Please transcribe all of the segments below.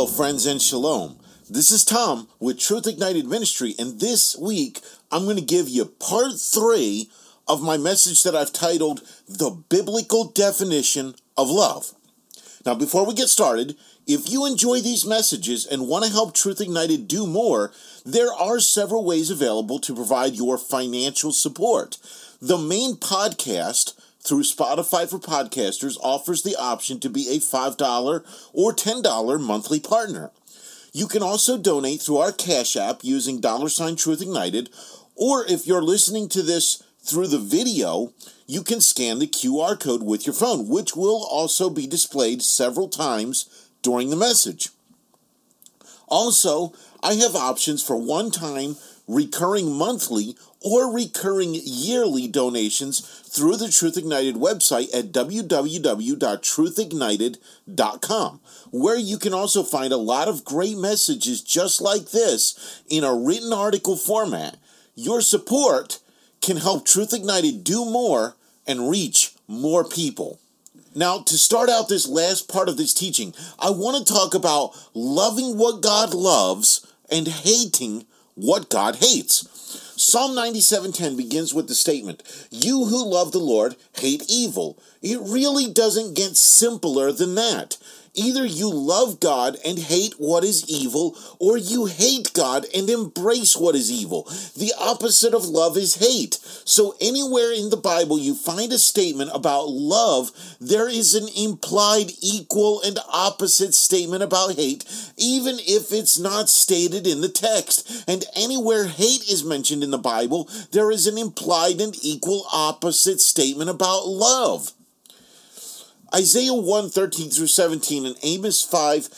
Hello, friends, and shalom. This is Tom with Truth Ignited Ministry, and this week I'm going to give you part three of my message that I've titled The Biblical Definition of Love. Now, before we get started, if you enjoy these messages and want to help Truth Ignited do more, there are several ways available to provide your financial support. The main podcast through Spotify for Podcasters offers the option to be a $5 or $10 monthly partner. You can also donate through our Cash App using dollar sign Truth Ignited, or if you're listening to this through the video, you can scan the QR code with your phone, which will also be displayed several times during the message. Also, I have options for one time, recurring monthly, or recurring yearly donations through the Truth Ignited website at www.truthignited.com, where you can also find a lot of great messages just like this in a written article format. Your support can help Truth Ignited do more and reach more people. Now, to start out this last part of this teaching, I want to talk about loving what God loves and hating what God hates. Psalm 97:10 begins with the statement, "You who love the Lord hate evil." It really doesn't get simpler than that. Either you love God and hate what is evil, or you hate God and embrace what is evil. The opposite of love is hate. So, anywhere in the Bible you find a statement about love, there is an implied equal and opposite statement about hate, even if it's not stated in the text. And anywhere hate is mentioned in the Bible, there is an implied and equal opposite statement about love. Isaiah 1 13 through 17 and Amos 5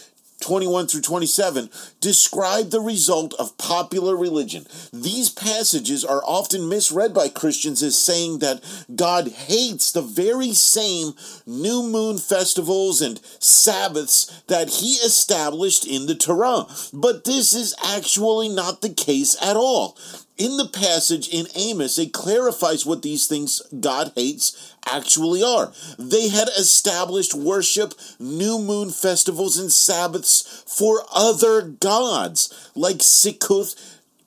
21 through 27 describe the result of popular religion. These passages are often misread by Christians as saying that God hates the very same new moon festivals and Sabbaths that he established in the Torah. But this is actually not the case at all. In the passage in Amos, it clarifies what these things God hates actually are. They had established worship, new moon festivals, and Sabbaths for other gods like Sikkuth,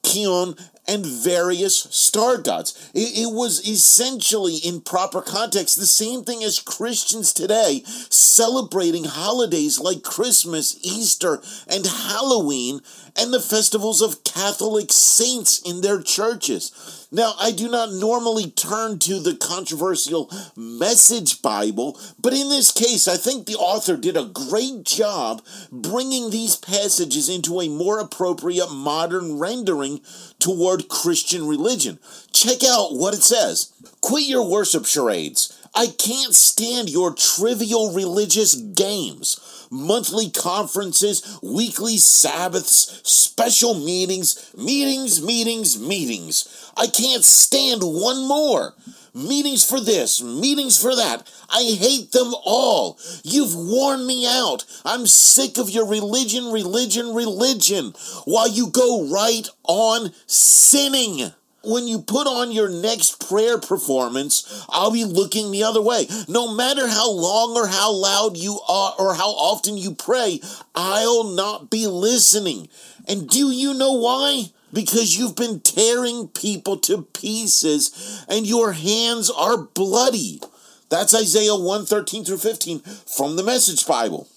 Kion, and various star gods. It, it, was essentially, in proper context, the same thing as Christians today celebrating holidays like Christmas, Easter, and Halloween, and the festivals of Catholic saints in their churches. Now, I do not normally turn to the controversial Message Bible, but in this case, I think the author did a great job bringing these passages into a more appropriate modern rendering toward Christian religion. Check out what it says Quit your worship charades. I can't stand your trivial religious games monthly conferences, weekly Sabbaths, special meetings, meetings, meetings, meetings. I can't stand one more. Meetings for this, meetings for that. I hate them all. You've worn me out. I'm sick of your religion, religion, religion, while you go right on sinning when you put on your next prayer performance, I'll be looking the other way. No matter how long or how loud you are or how often you pray, I'll not be listening. And do you know why? Because you've been tearing people to pieces and your hands are bloody. That's Isaiah 1 13 through 15 from the Message Bible.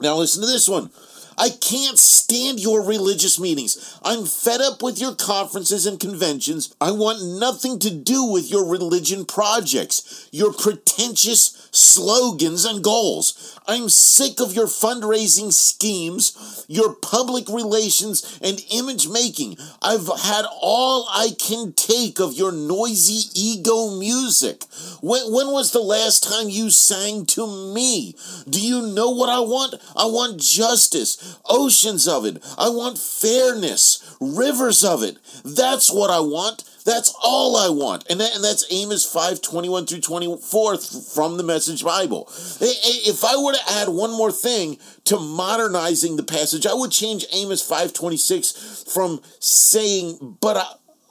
Now listen to this one. I can't stand your religious meetings. I'm fed up with your conferences and conventions. I want nothing to do with your religion projects, your pretentious slogans and goals. I'm sick of your fundraising schemes, your public relations, and image making. I've had all I can take of your noisy ego music. When, when was the last time you sang to me? Do you know what I want? I want justice oceans of it. I want fairness, rivers of it. That's what I want. That's all I want. And, that, and that's Amos 5 21 through 24 from the Message Bible. If I were to add one more thing to modernizing the passage, I would change Amos 5 26 from saying, but, I,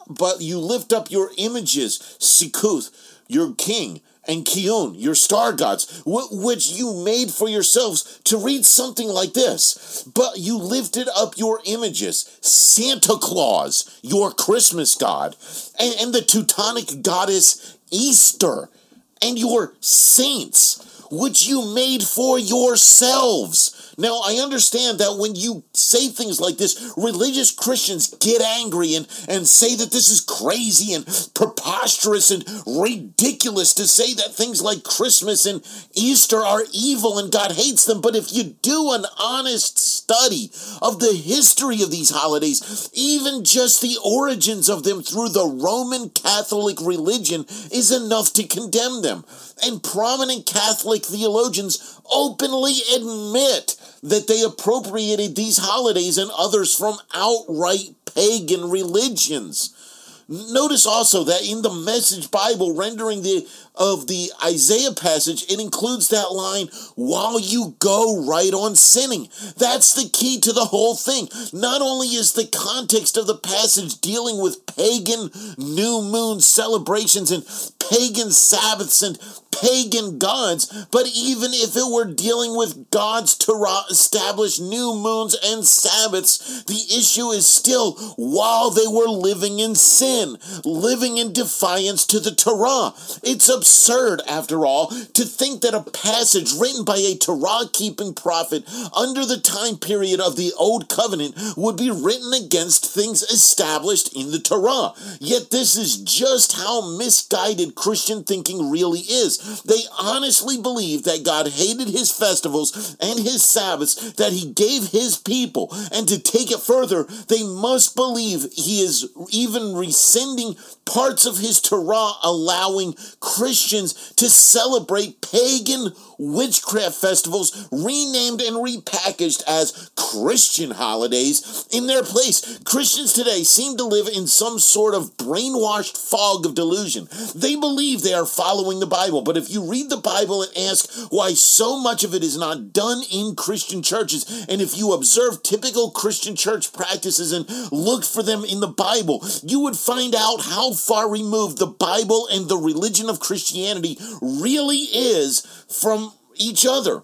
but you lift up your images, Sikkuth, your king, and Kiun, your star gods, which you made for yourselves, to read something like this. But you lifted up your images, Santa Claus, your Christmas god, and, and the Teutonic goddess Easter, and your saints which you made for yourselves. Now, I understand that when you say things like this, religious Christians get angry and, and say that this is crazy and preposterous and ridiculous to say that things like Christmas and Easter are evil and God hates them. But if you do an honest study of the history of these holidays, even just the origins of them through the Roman Catholic religion is enough to condemn them. And prominent Catholic theologians openly admit that they appropriated these holidays and others from outright pagan religions. Notice also that in the Message Bible rendering the of the Isaiah passage, it includes that line, while you go right on sinning. That's the key to the whole thing. Not only is the context of the passage dealing with pagan new moon celebrations and pagan Sabbaths and pagan gods, but even if it were dealing with God's Torah established new moons and Sabbaths, the issue is still while they were living in sin, living in defiance to the Torah. It's absurd, after all, to think that a passage written by a Torah keeping prophet under the time period of the Old Covenant would be written against things established in the Torah. Yet this is just how misguided Christian thinking really is. They honestly believe that God hated his festivals and his Sabbaths that he gave his people. And to take it further, they must believe he is even rescinding parts of his Torah, allowing Christians to celebrate pagan witchcraft festivals renamed and repackaged as Christian holidays in their place. Christians today seem to live in some sort of brainwashed fog of delusion. They believe they are following the Bible, but if you read the Bible and ask why so much of it is not done in Christian churches, and if you observe typical Christian church practices and look for them in the Bible, you would find out how far removed the Bible and the religion of Christianity really is from each other.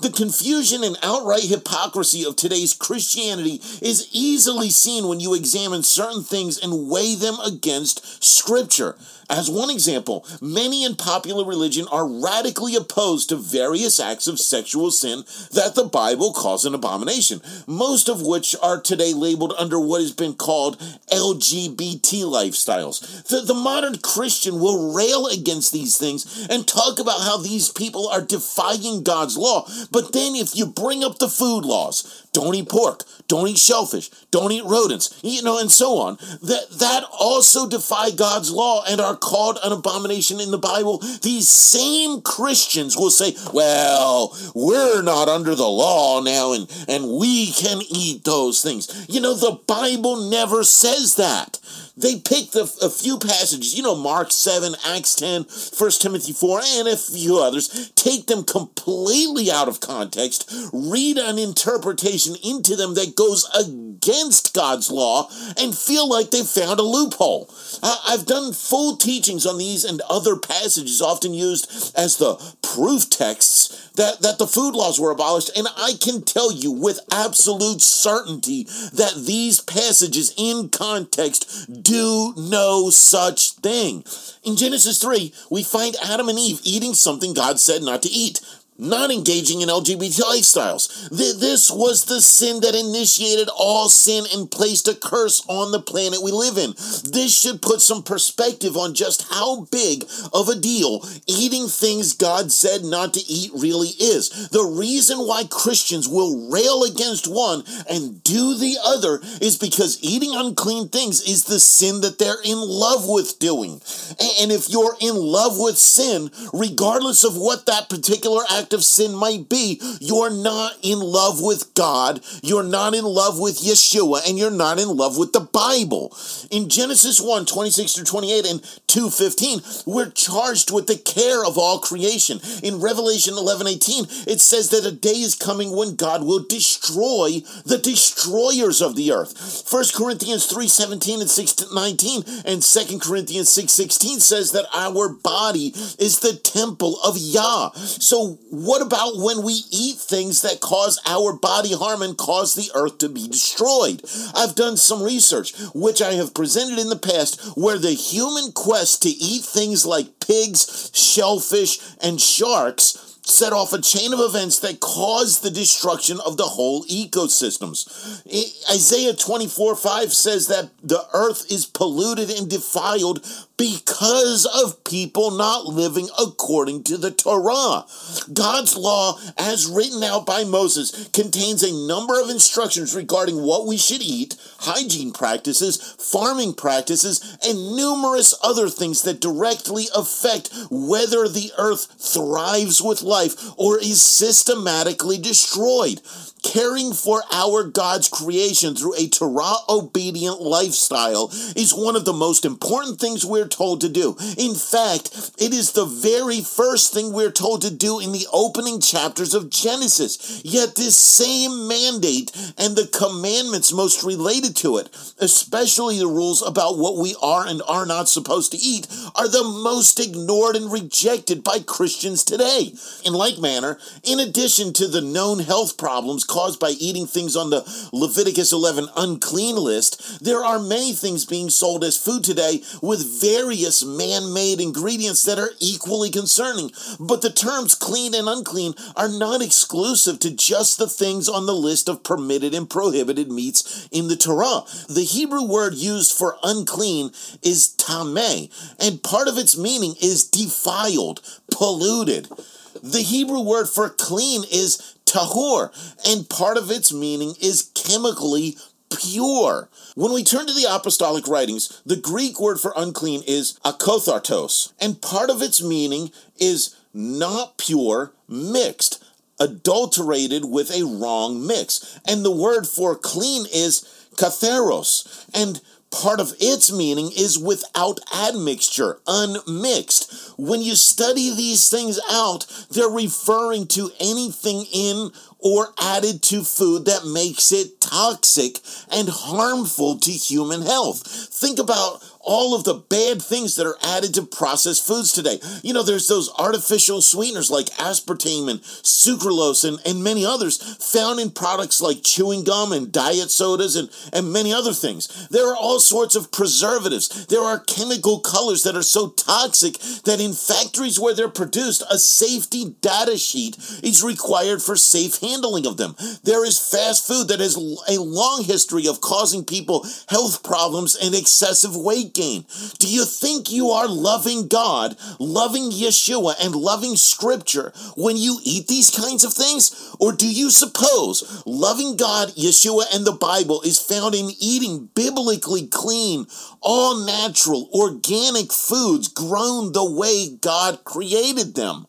The confusion and outright hypocrisy of today's Christianity is easily seen when you examine certain things and weigh them against Scripture. As one example, many in popular religion are radically opposed to various acts of sexual sin that the Bible calls an abomination, most of which are today labeled under what has been called LGBT lifestyles. The, the modern Christian will rail against these things and talk about how these people are defying God's law, but then if you bring up the food laws, don't eat pork, don't eat shellfish, don't eat rodents, you know, and so on. That that also defy God's law and are called an abomination in the Bible. These same Christians will say, "Well, we're not under the law now and and we can eat those things." You know, the Bible never says that. They picked a, a, few passages, you know, Mark 7, Acts 10, 1 Timothy 4, and a few others, take them completely out of context, read an interpretation into them that goes against God's law, and feel like they found a loophole. I've done full teachings on these and other passages, often used as the proof texts that, that the food laws were abolished, and I can tell you with absolute certainty that these passages in context do no such thing. In Genesis 3, we find Adam and Eve eating something God said not to eat not engaging in LGBT lifestyles. This was the sin that initiated all sin and placed a curse on the planet we live in. This should put some perspective on just how big of a deal eating things God said not to eat really is. The reason why Christians will rail against one and do the other is because eating unclean things is the sin that they're in love with doing. And if you're in love with sin, regardless of what that particular act act of sin might be, you're not in love with God, you're not in love with Yeshua, and you're not in love with the Bible. In Genesis 1 26 through 28 and 2 15, we're charged with the care of all creation. In Revelation 11 18, it says that a day is coming when God will destroy the destroyers of the earth. 1 Corinthians 3 17 and 6 19 and 2 Corinthians 6 16 says that our body is the temple of Yah. So, what about when we eat things that cause our body harm and cause the earth to be destroyed? I've done some research, which I have presented in the past, where the human quest to eat things like pigs, shellfish, and sharks set off a chain of events that caused the destruction of the whole ecosystems. Isaiah 24 5 says that the earth is polluted and defiled because of people not living according to the Torah. God's law, as written out by Moses, contains a number of instructions regarding what we should eat, hygiene practices, farming practices, and numerous other things that directly affect whether the earth thrives with life or is systematically destroyed caring for our God's creation through a Torah obedient lifestyle is one of the most important things we're told to do. In fact, it is the very first thing we're told to do in the opening chapters of Genesis. Yet, this same mandate and the commandments most related to it, especially the rules about what we are and are not supposed to eat, are the most ignored and rejected by Christians today. In like manner, in addition to the known health problems caused by eating things on the Leviticus 11 unclean list, there are many things being sold as food today with various man made ingredients that are equally concerning. But the terms clean and unclean are not exclusive to just the things on the list of permitted and prohibited meats in the Torah. The Hebrew word used for unclean is tameh, and part of its meaning is defiled, polluted. The Hebrew word for clean is tahor, and part of its meaning is chemically pure. When we turn to the apostolic writings, the Greek word for unclean is akathartos, and part of its meaning is not pure, mixed, adulterated with a wrong mix. And the word for clean is katharos, and part of its meaning is without admixture, unmixed. When you study these things out, they're referring to anything in or added to food that makes it toxic and harmful to human health. Think about all of the bad things that are added to processed foods today. You know, there's those artificial sweeteners like aspartame and sucralose and, and many others found in products like chewing gum and diet sodas and, and many other things. There are all sorts of preservatives. There are chemical colors that are so toxic that in factories where they're produced, a safety data sheet is required for safe handling of them. There is fast food that has a long history of causing people health problems and excessive weight gain? Do you think you are loving God, loving Yeshua, and loving Scripture when you eat these kinds of things? Or do you suppose loving God, Yeshua, and the Bible is found in eating biblically clean, all natural, organic foods grown the way God created them?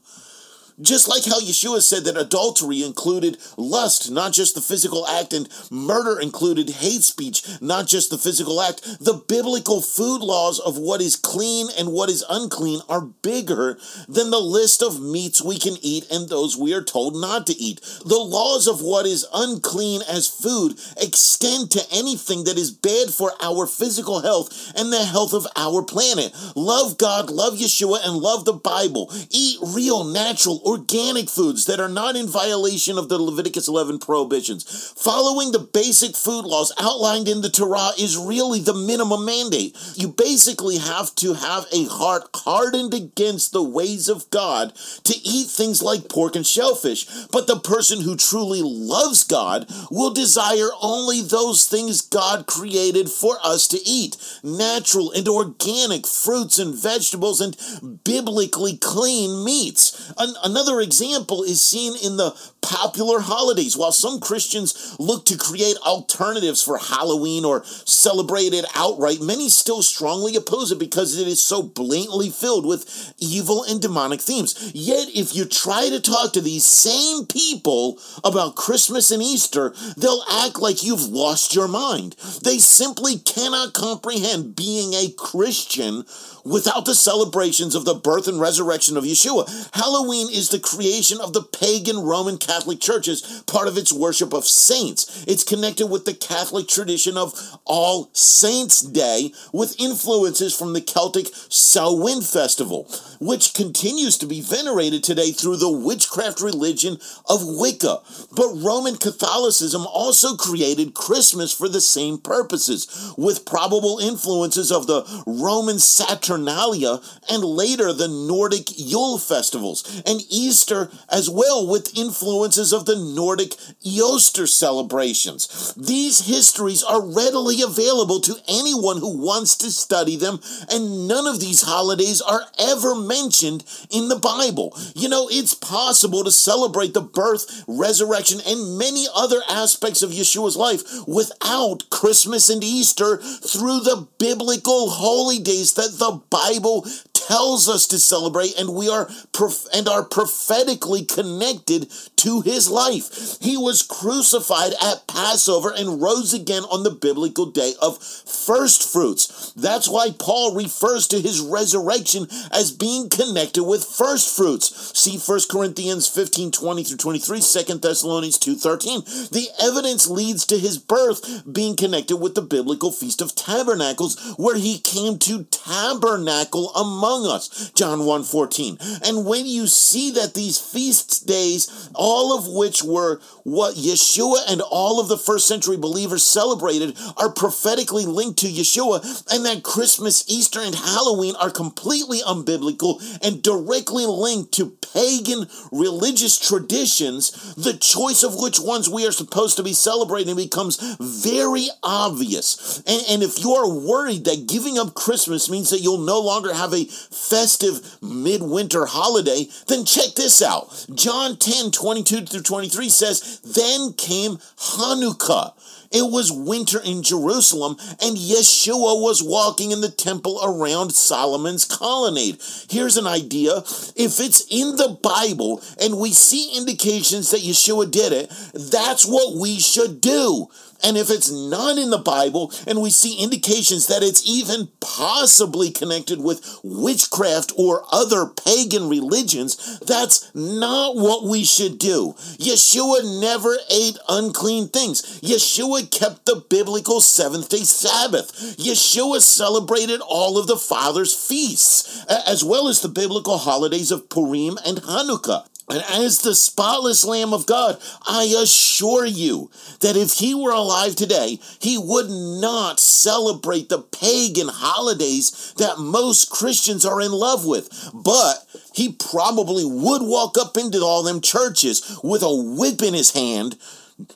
Just like how Yeshua said that adultery included lust, not just the physical act, and murder included hate speech, not just the physical act, the biblical food laws of what is clean and what is unclean are bigger than the list of meats we can eat and those we are told not to eat. The laws of what is unclean as food extend to anything that is bad for our physical health and the health of our planet. Love God, love Yeshua, and love the Bible. Eat real, natural, organic foods that are not in violation of the Leviticus 11 prohibitions. Following the basic food laws outlined in the Torah is really the minimum mandate. You basically have to have a heart hardened against the ways of God to eat things like pork and shellfish. But the person who truly loves God will desire only those things God created for us to eat natural and organic fruits and vegetables and biblically clean meats. An- Another example is seen in the popular holidays. While some Christians look to create alternatives for Halloween or celebrate it outright, many still strongly oppose it because it is so blatantly filled with evil and demonic themes. Yet, if you try to talk to these same people about Christmas and Easter, they'll act like you've lost your mind. They simply cannot comprehend being a Christian without the celebrations of the birth and resurrection of Yeshua. Halloween is the creation of the pagan Roman Catholic Church's part of its worship of saints. It's connected with the Catholic tradition of All Saints' Day with influences from the Celtic Samhain festival, which continues to be venerated today through the witchcraft religion of Wicca. But Roman Catholicism also created Christmas for the same purposes, with probable influences of the Roman Saturnalia, and later the Nordic Yule festivals, and Easter as well, with influences of the Nordic Easter celebrations. These histories are readily available to anyone who wants to study them, and none of these holidays are ever mentioned in the Bible. You know, it's possible to celebrate the birth, resurrection, and many other aspects of Yeshua's life without Christmas and Easter through the biblical holy days that the Bible tells us to celebrate and we are prof- and are prophetically connected to his life. He was crucified at Passover and rose again on the biblical day of first fruits. That's why Paul refers to his resurrection as being connected with first fruits. See 1 Corinthians 15 20 through 23, 2 Thessalonians 2 13. The evidence leads to his birth being connected with the biblical Feast of Tabernacles, where he came to tabernacle among us. John 1 14. And when you see that these feast days, all of which were what Yeshua and all of the first century believers celebrated, are prophetically linked to Yeshua, and that Christmas, Easter, and Halloween are completely unbiblical and directly linked to pagan religious traditions, the choice of which ones we are supposed to be celebrating becomes very obvious. And, and if you are worried that giving up Christmas means that you'll no longer have a festive midwinter holiday, then check this out. John 10 22 through 23 says, Then came Hanukkah. It was winter in Jerusalem, and Yeshua was walking in the temple around Solomon's colonnade. Here's an idea if it's in the Bible and we see indications that Yeshua did it, that's what we should do. And if it's not in the Bible and we see indications that it's even possibly connected with witchcraft or other pagan religions, that's not what we should do. Yeshua never ate unclean things. Yeshua kept the biblical seventh day Sabbath. Yeshua celebrated all of the Father's feasts, as well as the biblical holidays of Purim and Hanukkah. And as the spotless Lamb of God, I assure you that if he were alive today, he would not celebrate the pagan holidays that most Christians are in love with. But he probably would walk up into all them churches with a whip in his hand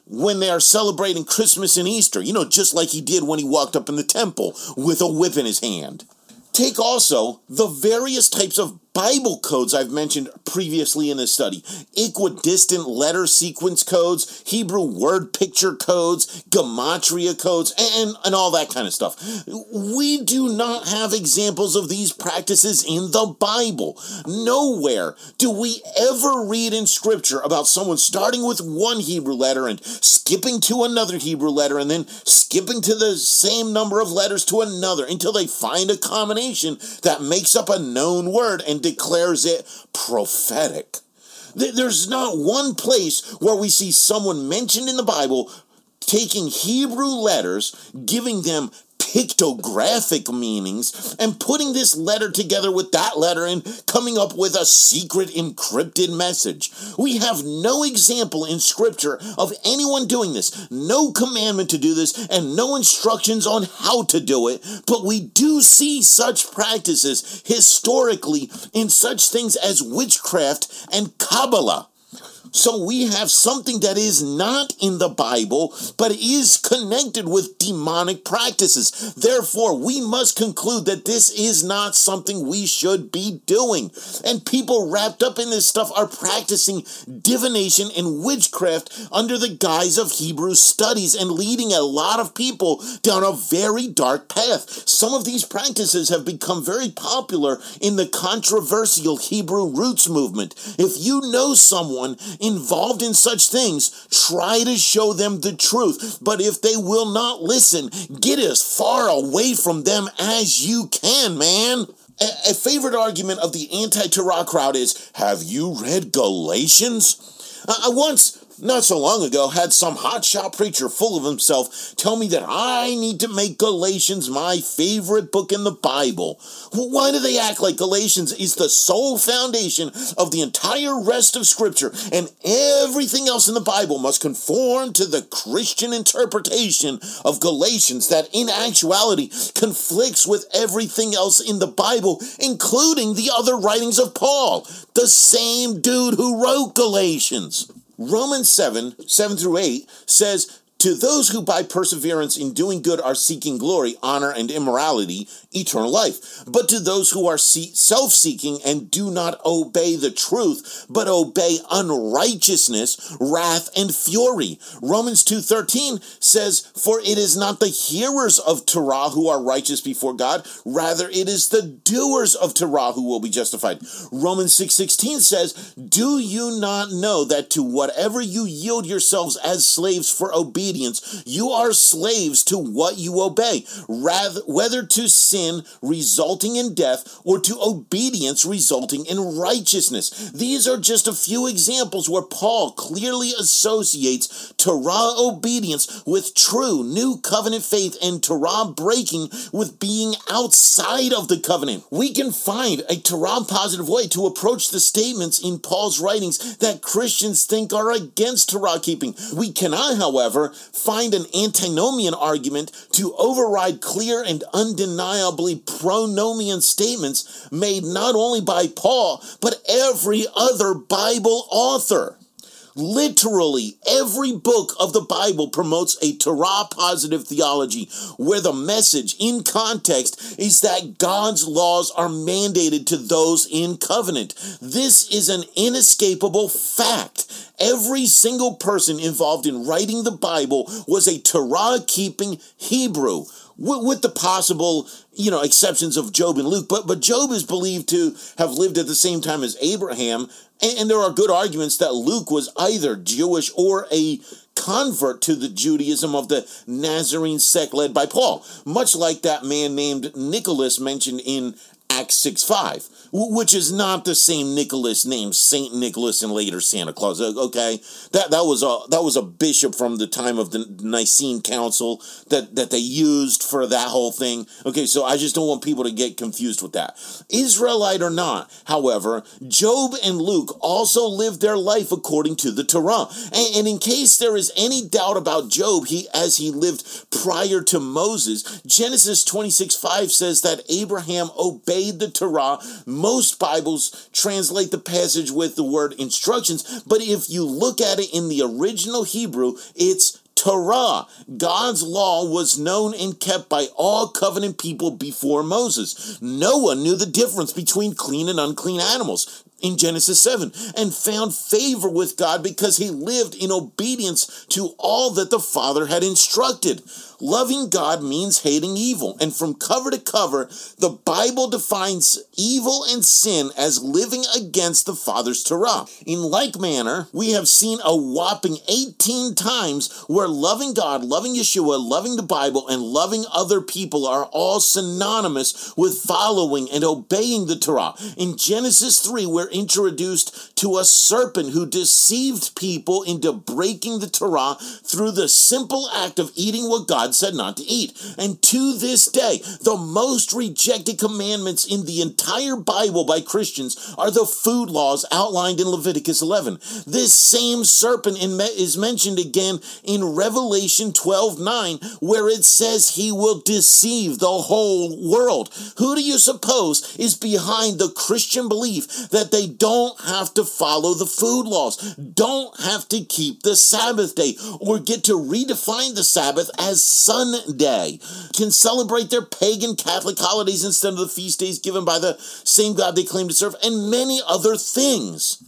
when they are celebrating Christmas and Easter, you know, just like he did when he walked up in the temple with a whip in his hand. Take also the various types of Bible codes I've mentioned previously in this study equidistant letter sequence codes, Hebrew word picture codes, gematria codes, and, and all that kind of stuff. We do not have examples of these practices in the Bible. Nowhere do we ever read in Scripture about someone starting with one Hebrew letter and skipping to another Hebrew letter and then skipping to the same number of letters to another until they find a combination that makes up a known word and declares it prophetic. There's not one place where we see someone mentioned in the Bible taking Hebrew letters, giving them pictographic meanings and putting this letter together with that letter and coming up with a secret encrypted message. We have no example in Scripture of anyone doing this, no commandment to do this, and no instructions on how to do it, but we do see such practices historically in such things as witchcraft and Kabbalah. So we have something that is not in the Bible, but is connected with demonic practices. Therefore, we must conclude that this is not something we should be doing. And people wrapped up in this stuff are practicing divination and witchcraft under the guise of Hebrew studies and leading a lot of people down a very dark path. Some of these practices have become very popular in the controversial Hebrew roots movement. If you know someone involved in such things, try to show them the truth. But if they will not listen, get as far away from them as you can, man. A, a favorite argument of the anti Torah crowd is Have you read Galatians? I once not so long ago had some hotshot preacher full of himself tell me that I need to make Galatians my favorite book in the Bible. Why do they act like Galatians is the sole foundation of the entire rest of Scripture and everything else in the Bible must conform to the Christian interpretation of Galatians that in actuality conflicts with everything else in the Bible, including the other writings of Paul, the same dude who wrote Galatians? Romans 7, 7 through 8 says, to those who by perseverance in doing good are seeking glory, honor, and immorality, eternal life. But to those who are self seeking and do not obey the truth, but obey unrighteousness, wrath, and fury. Romans 2.13 says, For it is not the hearers of Torah who are righteous before God, rather it is the doers of Torah who will be justified. Romans 6.16 says, Do you not know that to whatever you yield yourselves as slaves for obedience, obedience, you are slaves to what you obey, rather whether to sin resulting in death or to obedience resulting in righteousness. These are just a few examples where Paul clearly associates Torah obedience with true new covenant faith and Torah breaking with being outside of the covenant. We can find a Torah positive way to approach the statements in Paul's writings that Christians think are against Torah keeping. We cannot, however, find an antinomian argument to override clear and undeniably pronomian statements made not only by Paul, but every other Bible author. Literally, every book of the Bible promotes a Torah positive theology where the message in context is that God's laws are mandated to those in covenant. This is an inescapable fact. Every single person involved in writing the Bible was a Torah keeping Hebrew with, the possible you know exceptions of Job and Luke but but Job is believed to have lived at the same time as Abraham and, and there are good arguments that Luke was either Jewish or a convert to the Judaism of the Nazarene sect led by Paul, much like that man named Nicholas mentioned in Acts 6 5 which is not the same Nicholas named Saint Nicholas and later Santa Claus. Okay, that that was a that was a bishop from the time of the Nicene Council that that they used for that whole thing. Okay, so I just don't want people to get confused with that. Israelite or not, however, Job and Luke also lived their life according to the Torah. And, and in case there is any doubt about Job, he as he lived prior to Moses, Genesis twenty six five says that Abraham obeyed the Torah most Bibles translate the passage with the word instructions, but if you look at it in the original Hebrew, it's Torah. God's law was known and kept by all covenant people before Moses. Noah knew the difference between clean and unclean animals in Genesis 7 and found favor with God because he lived in obedience to all that the Father had instructed. Loving God means hating evil. And from cover to cover, the Bible defines evil and sin as living against the Father's Torah. In like manner, we have seen a whopping 18 times where loving God, loving Yeshua, loving the Bible, and loving other people are all synonymous with following and obeying the Torah. In Genesis 3, we're introduced to a serpent who deceived people into breaking the Torah through the simple act of eating what God God said not to eat. And to this day, the most rejected commandments in the entire Bible by Christians are the food laws outlined in Leviticus 11. This same serpent is mentioned again in Revelation 12 9, where it says he will deceive the whole world. Who do you suppose is behind the Christian belief that they don't have to follow the food laws, don't have to keep the Sabbath day, or get to redefine the Sabbath as Sunday, can celebrate their pagan Catholic holidays instead of the feast days given by the same God they claim to serve, and many other things.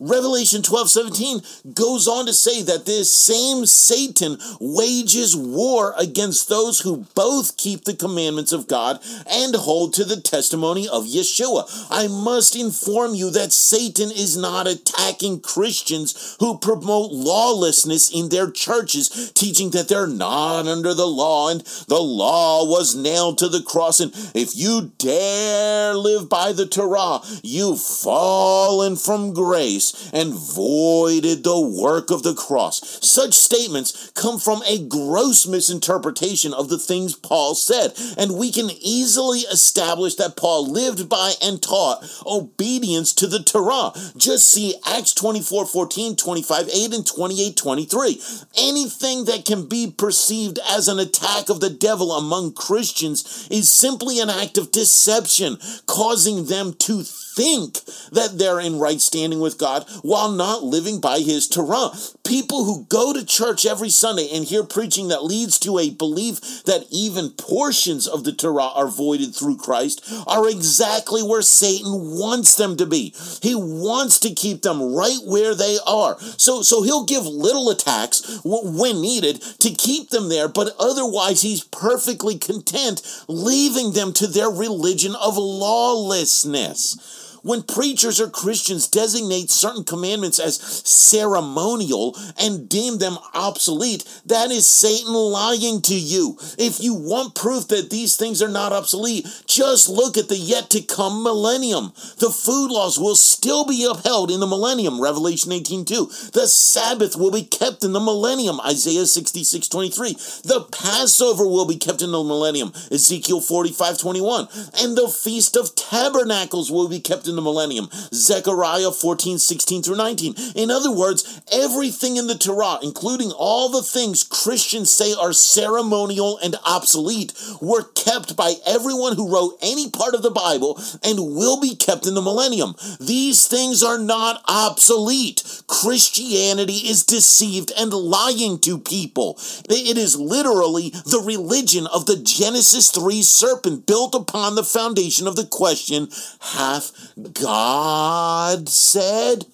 Revelation 12 17 goes on to say that this same Satan wages war against those who both keep the commandments of God and hold to the testimony of Yeshua. I must inform you that Satan is not attacking Christians who promote lawlessness in their churches, teaching that they're not under the law and the law was nailed to the cross. And if you dare live by the Torah, you've fallen from grace and voided the work of the cross. Such statements come from a gross misinterpretation of the things Paul said, and we can easily establish that Paul lived by and taught obedience to the Torah. Just see Acts 24 14, 25 8, and 28 23. Anything that can be perceived as an attack of the devil among Christians is simply an act of deception, causing them to think that they're in right standing with God while not living by his Torah. People who go to church every Sunday and hear preaching that leads to a belief that even portions of the Torah are voided through Christ are exactly where Satan wants them to be. He wants to keep them right where they are. So, so he'll give little attacks when needed to keep them there, but otherwise he's perfectly content leaving them to their religion of lawlessness. When preachers or Christians designate certain commandments as ceremonial and deem them obsolete, that is Satan lying to you. If you want proof that these things are not obsolete, just look at the yet to come millennium. The food laws will still be upheld in the millennium, Revelation 18:2. The Sabbath will be kept in the millennium, Isaiah 66:23. The Passover will be kept in the millennium, Ezekiel 45:21. And the Feast of Tabernacles will be kept in the millennium. Zechariah 14, 16 through 19. In other words, everything in the Torah, including all the things Christians say are ceremonial and obsolete, were kept by everyone who wrote any part of the Bible and will be kept in the millennium. These things are not obsolete. Christianity is deceived and lying to people. It is literally the religion of the Genesis 3 serpent built upon the foundation of the question, hath God said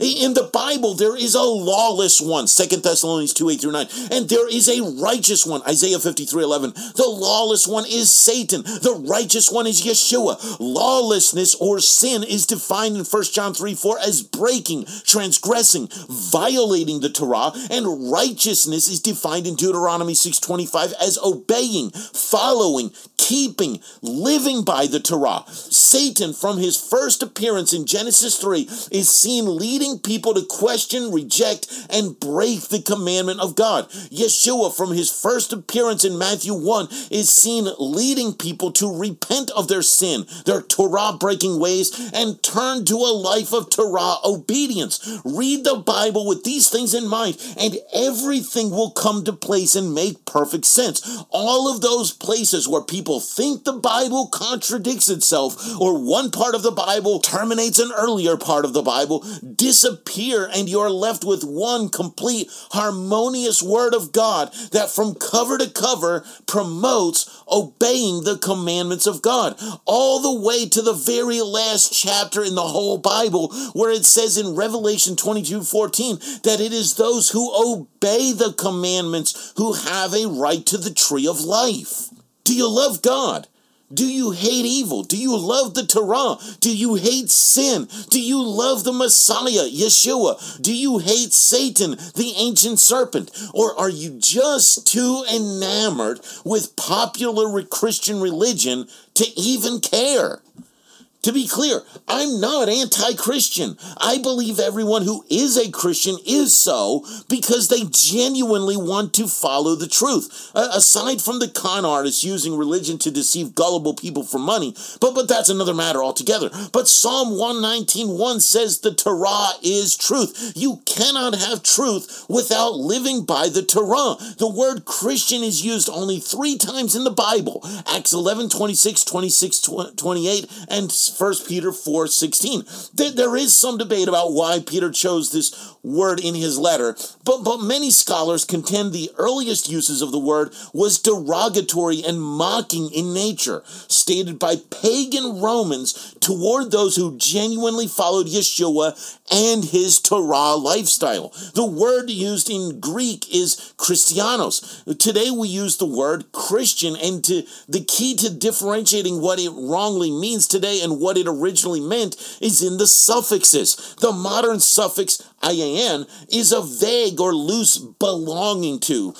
in the Bible, there is a lawless one, Second Thessalonians 2 8 through 9, and there is a righteous one, Isaiah 53 11. The lawless one is Satan, the righteous one is Yeshua. Lawlessness or sin is defined in 1 John 3 4 as breaking, transgressing, violating the Torah, and righteousness is defined in Deuteronomy 6 25 as obeying, following, keeping, living by the Torah. Satan, from his first appearance in Genesis 3, is seen leading leading people to question, reject, and break the commandment of God. Yeshua, from his first appearance in Matthew 1, is seen leading people to repent of their sin, their Torah breaking ways, and turn to a life of Torah obedience. Read the Bible with these things in mind, and everything will come to place and make perfect sense. All of those places where people think the Bible contradicts itself, or one part of the Bible terminates an earlier part of the Bible, disappear and you're left with one complete harmonious word of God that from cover to cover promotes obeying the commandments of God. All the way to the very last chapter in the whole Bible where it says in Revelation 22 14 that it is those who obey the commandments who have a right to the tree of life. Do you love God? Do you hate evil? Do you love the Torah? Do you hate sin? Do you love the Messiah, Yeshua? Do you hate Satan, the ancient serpent? Or are you just too enamored with popular Christian religion to even care? To be clear, I'm not anti Christian. I believe everyone who is a Christian is so because they genuinely want to follow the truth. Uh, aside from the con artists using religion to deceive gullible people for money, but, but that's another matter altogether. But Psalm 119.1 says the Torah is truth. You cannot have truth without living by the Torah. The word Christian is used only three times in the Bible Acts 11, 26, 26, 28, and 1 Peter 4 16. There, there is some debate about why Peter chose this word in his letter, but, but many scholars contend the earliest uses of the word was derogatory and mocking in nature, stated by pagan Romans toward those who genuinely followed Yeshua and his Torah lifestyle. The word used in Greek is Christianos. Today we use the word Christian, and to, the key to differentiating what it wrongly means today and what it originally meant is in the suffixes. The modern suffix IAN is a vague or loose belonging to.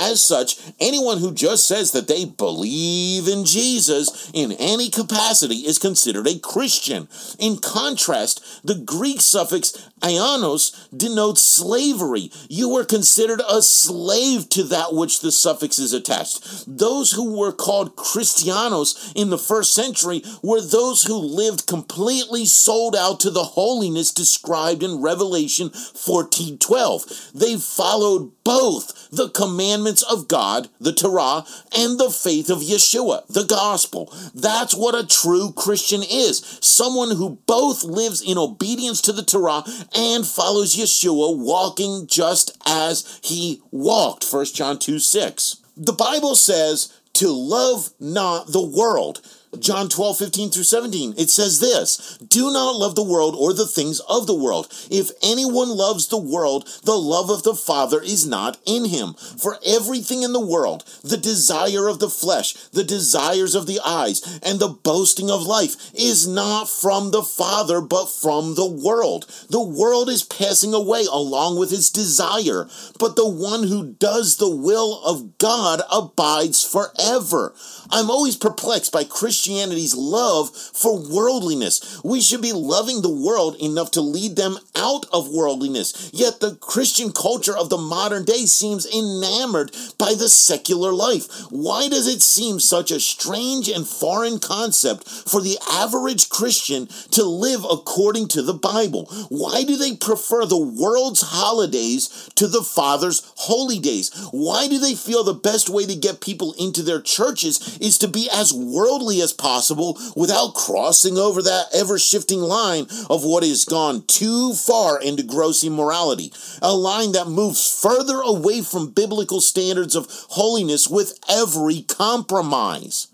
As such, anyone who just says that they believe in Jesus in any capacity is considered a Christian. In contrast, the Greek suffix Ianos denotes slavery. You were considered a slave to that which the suffix is attached. Those who were called Christianos in the first century were those who lived completely sold out to the holiness described in Revelation 14:12. They followed both the commandments of God, the Torah, and the faith of Yeshua, the gospel. That's what a true Christian is. Someone who both lives in obedience to the Torah and follows Yeshua, walking just as he walked. 1 John 2 6. The Bible says to love not the world. John 12, 15 through 17. It says this Do not love the world or the things of the world. If anyone loves the world, the love of the Father is not in him. For everything in the world, the desire of the flesh, the desires of the eyes, and the boasting of life, is not from the Father, but from the world. The world is passing away along with its desire, but the one who does the will of God abides forever. I'm always perplexed by Christianity's love for worldliness. We should be loving the world enough to lead them out of worldliness. Yet the Christian culture of the modern day seems enamored by the secular life. Why does it seem such a strange and foreign concept for the average Christian to live according to the Bible? Why do they prefer the world's holidays to the Father's holy days? Why do they feel the best way to get people into their churches is to be as worldly as possible without crossing over that ever shifting line of what has gone too far into gross immorality. A line that moves further away from biblical standards of holiness with every compromise.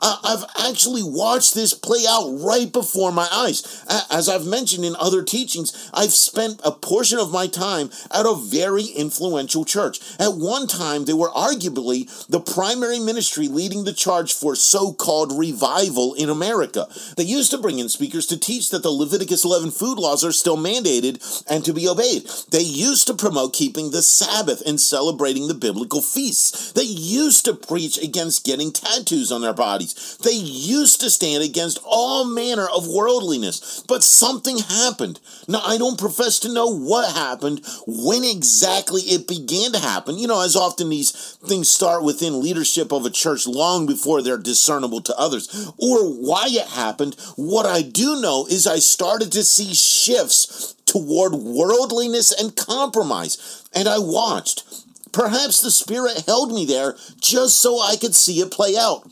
I've actually watched this play out right before my eyes. As I've mentioned in other teachings, I've spent a portion of my time at a very influential church. At one time, they were arguably the primary ministry leading the charge for so called revival in America. They used to bring in speakers to teach that the Leviticus 11 food laws are still mandated and to be obeyed. They used to promote keeping the Sabbath and celebrating the biblical feasts. They used to preach against getting tattoos on their bodies bodies. They used to stand against all manner of worldliness, but something happened. Now, I don't profess to know what happened, when exactly it began to happen. You know, as often these things start within leadership of a church long before they're discernible to others, or why it happened. What I do know is I started to see shifts toward worldliness and compromise, and I watched. Perhaps the Spirit held me there just so I could see it play out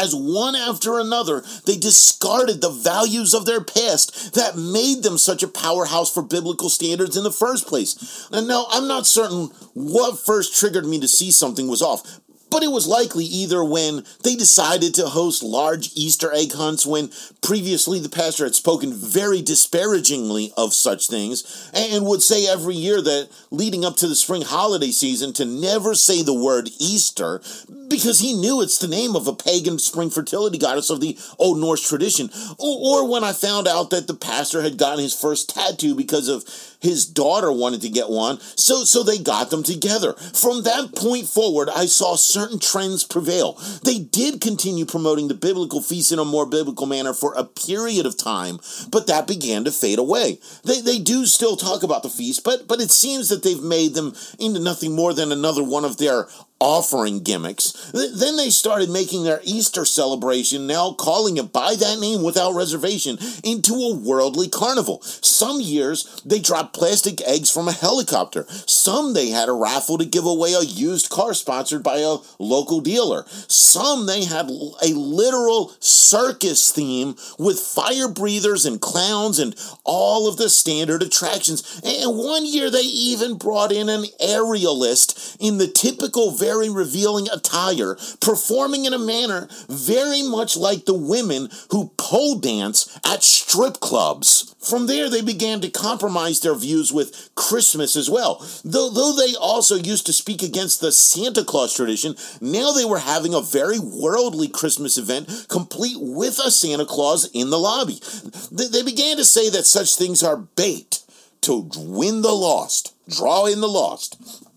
as one after another they discarded the values of their past that made them such a powerhouse for biblical standards in the first place. And now I'm not certain what first triggered me to see something was off, but it was likely either when they decided to host large Easter egg hunts when previously the pastor had spoken very disparagingly of such things and would say every year that leading up to the spring holiday season to never say the word Easter because he knew it's the name of a pagan spring fertility goddess of the old Norse tradition. Or, when I found out that the pastor had gotten his first tattoo because of his daughter wanted to get one, so so they got them together. From that point forward, I saw certain trends prevail. They did continue promoting the biblical feast in a more biblical manner for a period of time, but that began to fade away. They they do still talk about the feast, but but it seems that they've made them into nothing more than another one of their offering gimmicks. Then they started making their Easter celebration, now calling it by that name without reservation, into a worldly carnival. Some years they dropped plastic eggs from a helicopter. Some they had a raffle to give away a used car sponsored by a local dealer. Some they had a literal circus theme with fire breathers and clowns and all of the standard attractions. And one year they even brought in an aerialist in the typical very revealing attire, performing in a manner very much like the women who pole dance at strip clubs. From there, they began to compromise their views with Christmas as well. Though, though they also used to speak against the Santa Claus tradition, now they were having a very worldly Christmas event, complete with a Santa Claus in the lobby. They, they began to say that such things are bait to win the lost, draw in the lost.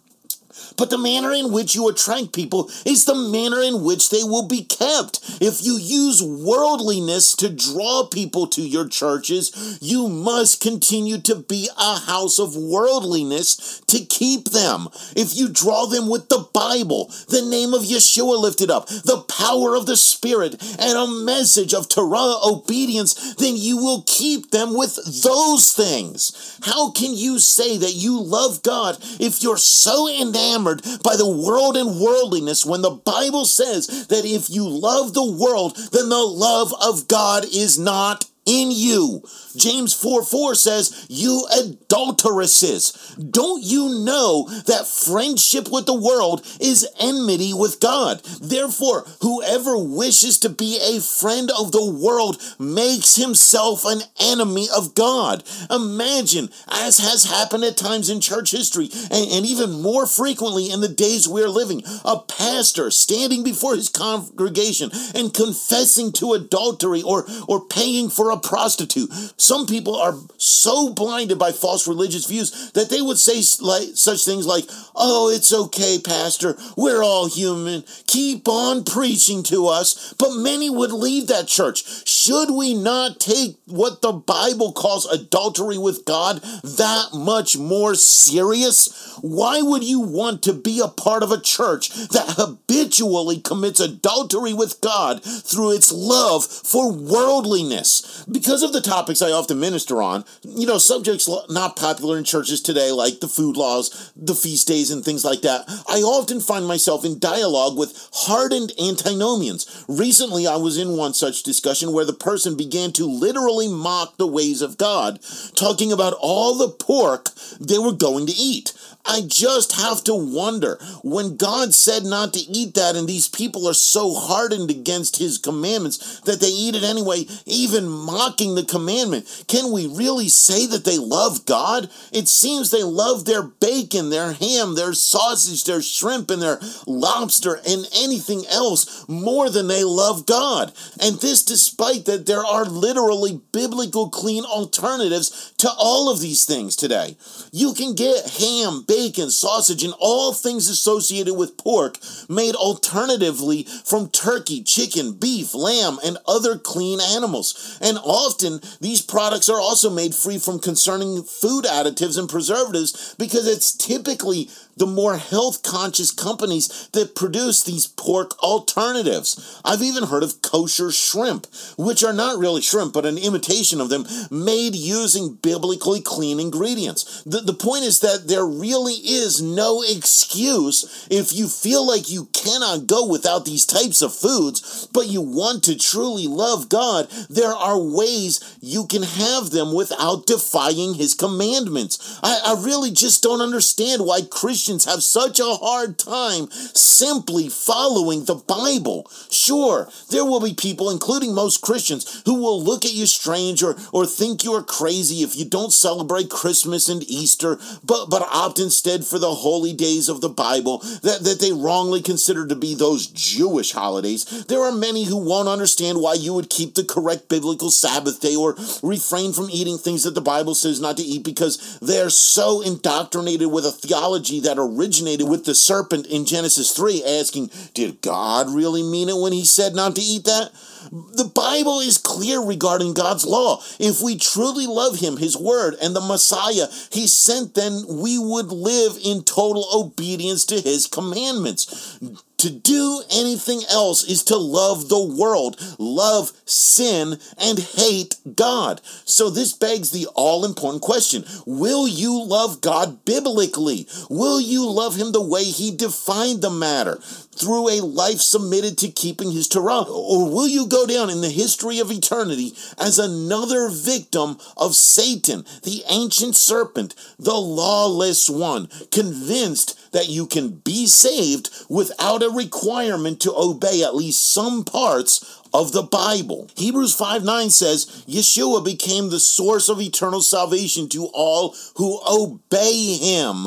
But the manner in which you attract people is the manner in which they will be kept. If you use worldliness to draw people to your churches, you must continue to be a house of worldliness to keep them. If you draw them with the Bible, the name of Yeshua lifted up, the power of the Spirit, and a message of Torah obedience, then you will keep them with those things. How can you say that you love God if you're so enamored? Enamored by the world and worldliness when the Bible says that if you love the world, then the love of God is not in you. James 4 4 says, You adulteresses, don't you know that friendship with the world is enmity with God? Therefore, whoever wishes to be a friend of the world makes himself an enemy of God. Imagine, as has happened at times in church history, and, and even more frequently in the days we're living, a pastor standing before his congregation and confessing to adultery or, or paying for a prostitute. Some people are so blinded by false religious views that they would say such things like, Oh, it's okay, Pastor. We're all human. Keep on preaching to us. But many would leave that church. Should we not take what the Bible calls adultery with God that much more serious? Why would you want to be a part of a church that habitually commits adultery with God through its love for worldliness? Because of the topics I often minister on, you know, subjects not popular in churches today, like the food laws, the feast days, and things like that, I often find myself in dialogue with hardened antinomians. Recently, I was in one such discussion where the person began to literally mock the ways of God, talking about all the pork they were going to eat. I just have to wonder when God said not to eat that, and these people are so hardened against his commandments that they eat it anyway, even mocking the commandment. Can we really say that they love God? It seems they love their bacon, their ham, their sausage, their shrimp, and their lobster, and anything else more than they love God. And this despite that there are literally biblical clean alternatives to all of these things today. You can get ham, bacon, sausage, and all things associated with pork made alternatively from turkey, chicken, beef, lamb, and other clean animals. And often these products are also made free from concerning food additives and preservatives because it's typically the more health conscious companies that produce these pork alternatives. I've even heard of kosher shrimp, which are not really shrimp, but an imitation of them made using biblically clean ingredients. The, the point is that there really is no excuse if you feel like you cannot go without these types of foods, but you want to truly love God, there are ways you can have them without defying His commandments. I, I really just don't understand why Christians Christians have such a hard time simply following the Bible. Sure, there will be people, including most Christians, who will look at you strange or, or think you are crazy if you don't celebrate Christmas and Easter, but, but opt instead for the holy days of the Bible that, that they wrongly consider to be those Jewish holidays. There are many who won't understand why you would keep the correct biblical Sabbath day or refrain from eating things that the Bible says not to eat because they're so indoctrinated with a theology that originated with the serpent in Genesis 3, asking, Did God really mean it when he said not to eat that? The Bible is clear regarding God's law. If we truly love Him, His Word, and the Messiah He sent, then we would live in total obedience to His commandments. To do anything else is to love the world, love sin, and hate God. So this begs the all important question Will you love God biblically? Will you love Him the way He defined the matter? Through a life submitted to keeping His Torah? Or will you go down in the history of eternity as another victim of Satan, the ancient serpent, the lawless one, convinced that you can be saved without a requirement to obey at least some parts of the Bible. Hebrews 5 9 says, Yeshua became the source of eternal salvation to all who obey him.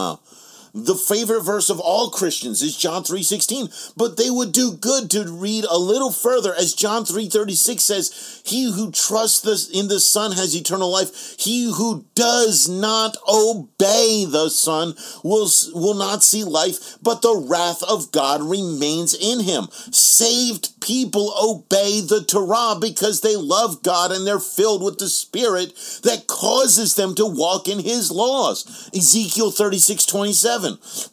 The favorite verse of all Christians is John 3:16, but they would do good to read a little further as John 3:36 says, "He who trusts in the Son has eternal life. He who does not obey the Son will will not see life, but the wrath of God remains in him." Saved people obey the Torah because they love God and they're filled with the Spirit that causes them to walk in his laws. Ezekiel 36:27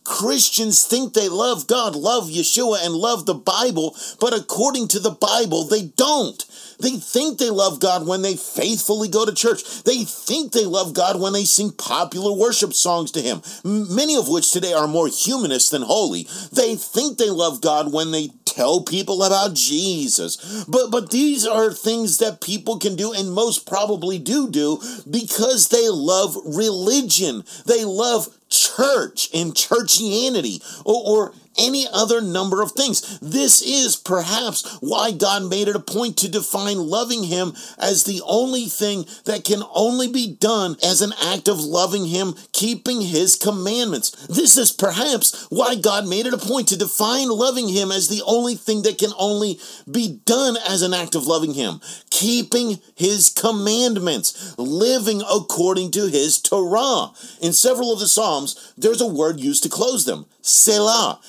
Christians think they love God, love Yeshua, and love the Bible, but according to the Bible, they don't. They think they love God when they faithfully go to church. They think they love God when they sing popular worship songs to Him, many of which today are more humanist than holy. They think they love God when they tell people about Jesus. But but these are things that people can do and most probably do do because they love religion. They love church and churchianity or, or any other number of things. This is perhaps why God made it a point to define loving Him as the only thing that can only be done as an act of loving Him, keeping His commandments. This is perhaps why God made it a point to define loving Him as the only thing that can only be done as an act of loving Him, keeping His commandments, living according to His Torah. In several of the Psalms, there's a word used to close them Selah.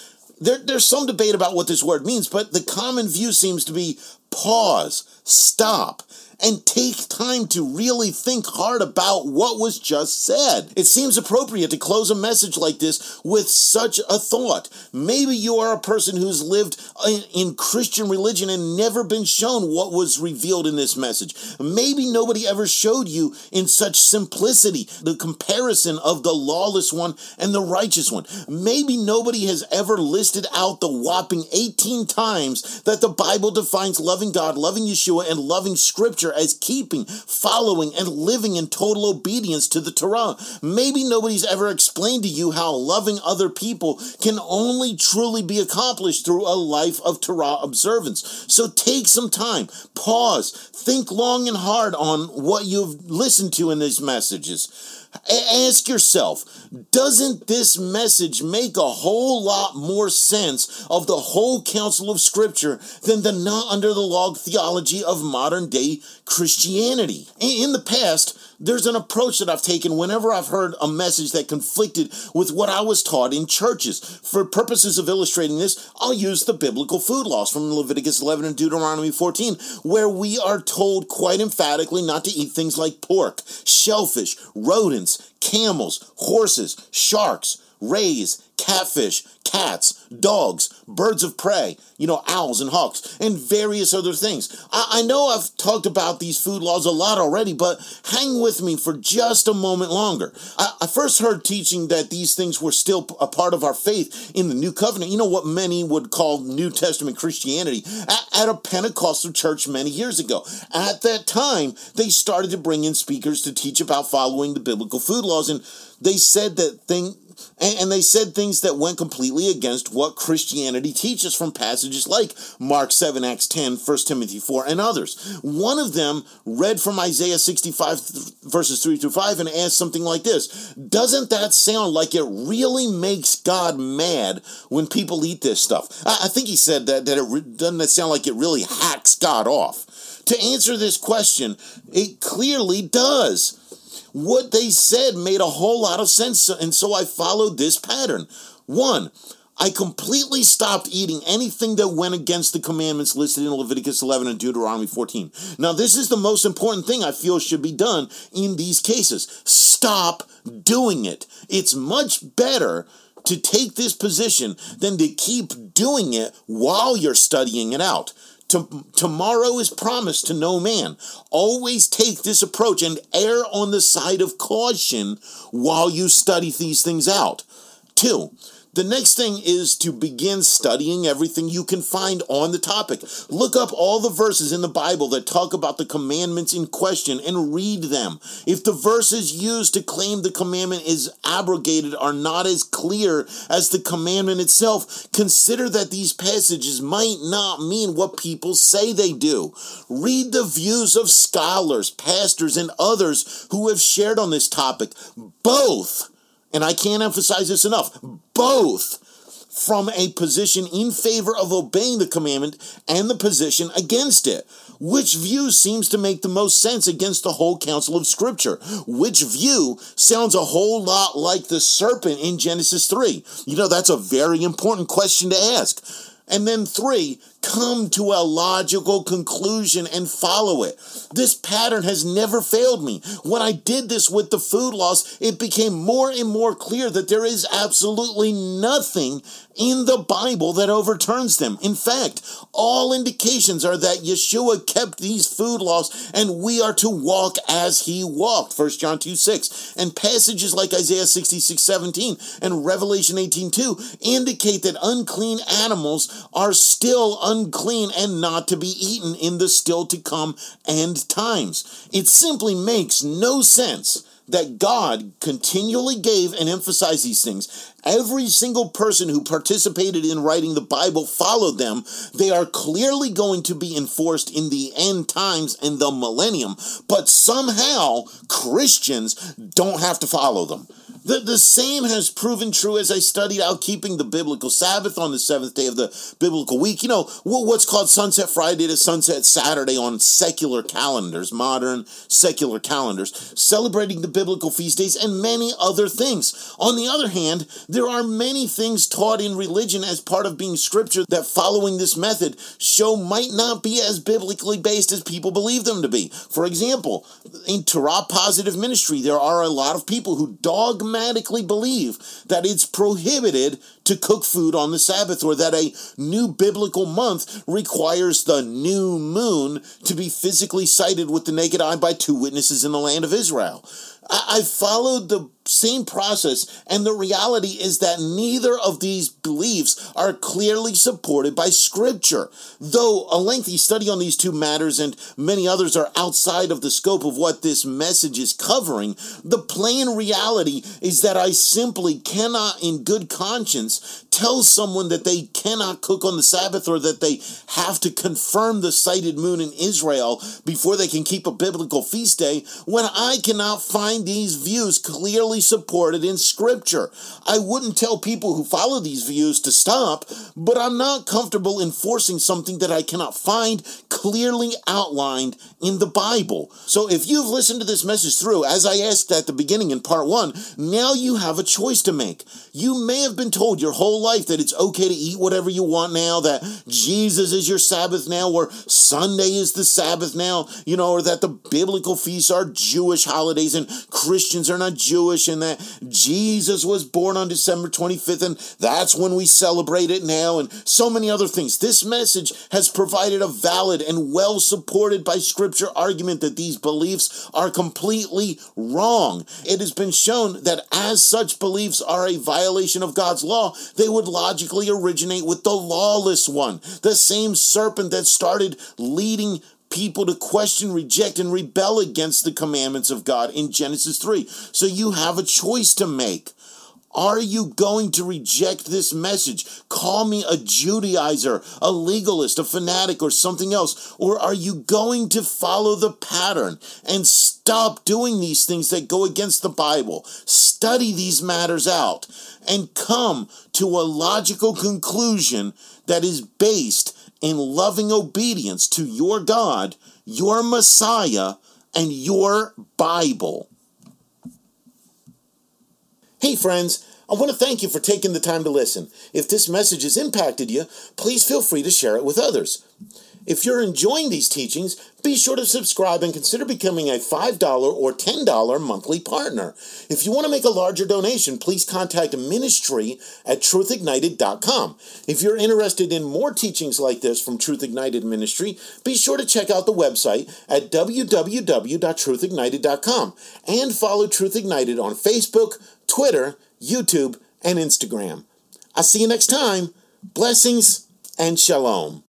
There, there's some debate about what this word means, but the common view seems to be pause, stop, and take time to really think hard about what was just said. It seems appropriate to close a message like this with such a thought. Maybe you are a person who's lived in Christian religion and never been shown what was revealed in this message. Maybe nobody ever showed you in such simplicity the comparison of the lawless one and the righteous one. Maybe nobody has ever listed out the whopping 18 times that the Bible defines loving God, loving Yeshua, and loving Scripture as keeping, following, and living in total obedience to the Torah. Maybe nobody's ever explained to you how loving other people can only truly be accomplished through a life of Torah observance. So take some time, pause, think long and hard on what you've listened to in these messages. Ask yourself, doesn't this message make a whole lot more sense of the whole counsel of Scripture than the not under the law theology of modern day Christianity? In the past, there's an approach that I've taken whenever I've heard a message that conflicted with what I was taught in churches. For purposes of illustrating this, I'll use the biblical food laws from Leviticus 11 and Deuteronomy 14, where we are told quite emphatically not to eat things like pork, shellfish, rodents, camels, horses, sharks, rays, catfish, cats, dogs, birds of prey, you know, owls and hawks, and various other things. I, I, know I've talked about these food laws a lot already, but hang with me for just a moment longer. I, I first heard teaching that these things were still a part of our faith in the New Covenant, you know, what many would call New Testament Christianity, at, at a Pentecostal church many years ago. At that time, they started to bring in speakers to teach about following the biblical food laws, and they said that thing and, and they said things that went completely against what Christianity teaches from passages like Mark 7, Acts 10, 1 Timothy 4, and others. One of them read from Isaiah 65, verses 3 through 5, and asked something like this Doesn't that sound like it really makes God mad when people eat this stuff? I, I think he said that, that it re- doesn't that sound like it really hacks God off? To answer this question, it clearly does what they said made a whole lot of sense, and so I followed this pattern. One, I completely stopped eating anything that went against the commandments listed in Leviticus 11 and Deuteronomy 14. Now, this is the most important thing I feel should be done in these cases. Stop doing it. It's much better to take this position than to keep doing it while you're studying it out. To, tomorrow is promised to no man. Always take this approach and err on the side of caution while you study these things out. Two, the next thing is to begin studying everything you can find on the topic. Look up all the verses in the Bible that talk about the commandments in question and read them. If the verses used to claim the commandment is abrogated are not as clear as the commandment itself, consider that these passages might not mean what people say they do. Read the views of scholars, pastors, and others who have shared on this topic. Both and I can't emphasize this enough, both from a position in favor of obeying the commandment and the position against it. Which view seems to make the most sense against the whole counsel of Scripture? Which view sounds a whole lot like the serpent in Genesis 3? You know, that's a very important question to ask. And then three, come to a logical conclusion and follow it. This pattern has never failed me. When I did this with the food laws, it became more and more clear that there is absolutely nothing in the Bible that overturns them. In fact, all indications are that Yeshua kept these food laws and we are to walk as he walked. 1 John 2 6. And passages like Isaiah 66 17 and Revelation 18 2 indicate that unclean animals are still unclean and not to be eaten in the still to come end times. It simply makes no sense that God continually gave and emphasized these things. Every single person who participated in writing the Bible followed them. They are clearly going to be enforced in the end times and the millennium, but somehow Christians don't have to follow them. The, the same has proven true as I studied out keeping the biblical Sabbath on the seventh day of the biblical week. You know, what's called Sunset Friday to Sunset Saturday on secular calendars, modern secular calendars, celebrating the biblical feast days and many other things. On the other hand, there are many things taught in religion as part of being scripture that following this method show might not be as biblically based as people believe them to be. For example, in Torah Positive Ministry, there are a lot of people who dogmatically dogmatically believe that it's prohibited to cook food on the Sabbath or that a new biblical month requires the new moon to be physically sighted with the naked eye by two witnesses in the land of Israel. I, I followed the same process, and the reality is that neither of these beliefs are clearly supported by Scripture. Though a lengthy study on these two matters and many others are outside of the scope of what this message is covering, the plain reality is that I simply cannot, in good conscience, tell someone that they cannot cook on the Sabbath or that they have to confirm the sighted moon in Israel before they can keep a biblical feast day when I cannot find these views clearly supported in Scripture. I wouldn't tell people who follow these views to stop, but I'm not comfortable enforcing something that I cannot find clearly outlined in the Bible. So if you've listened to this message through, as I asked at the beginning in part one, now you have a choice to make. You may have been told your whole life that it's okay to eat whatever you want now, that Jesus is your Sabbath now, or Sunday is the Sabbath now, you know, or that the biblical feasts are Jewish holidays and Christians are not Jewish and that Jesus was born on December 25th, and that's when we celebrate it now, and so many other things. This message has provided a valid and well supported by Scripture argument that these beliefs are completely wrong. It has been shown that as such beliefs are a violation of God's law, they would logically originate with the lawless one, the same serpent that started leading people to question, reject, and rebel against the commandments of God in Genesis 3. So you have a choice to make. Are you going to reject this message? Call me a Judaizer, a legalist, a fanatic, or something else. Or are you going to follow the pattern and stop doing these things that go against the Bible? Study these matters out and come to a logical conclusion that is based in loving obedience to your God, your Messiah, and your Bible. Hey, friends, I want to thank you for taking the time to listen. If this message has impacted you, please feel free to share it with others. If you're enjoying these teachings, be sure to subscribe and consider becoming a $5 or $10 monthly partner. If you want to make a larger donation, please contact ministry at truthignited.com. If you're interested in more teachings like this from Truth Ignited Ministry, be sure to check out the website at www.truthignited.com and follow Truth Ignited on Facebook, Twitter, YouTube, and Instagram. I'll see you next time. Blessings and shalom.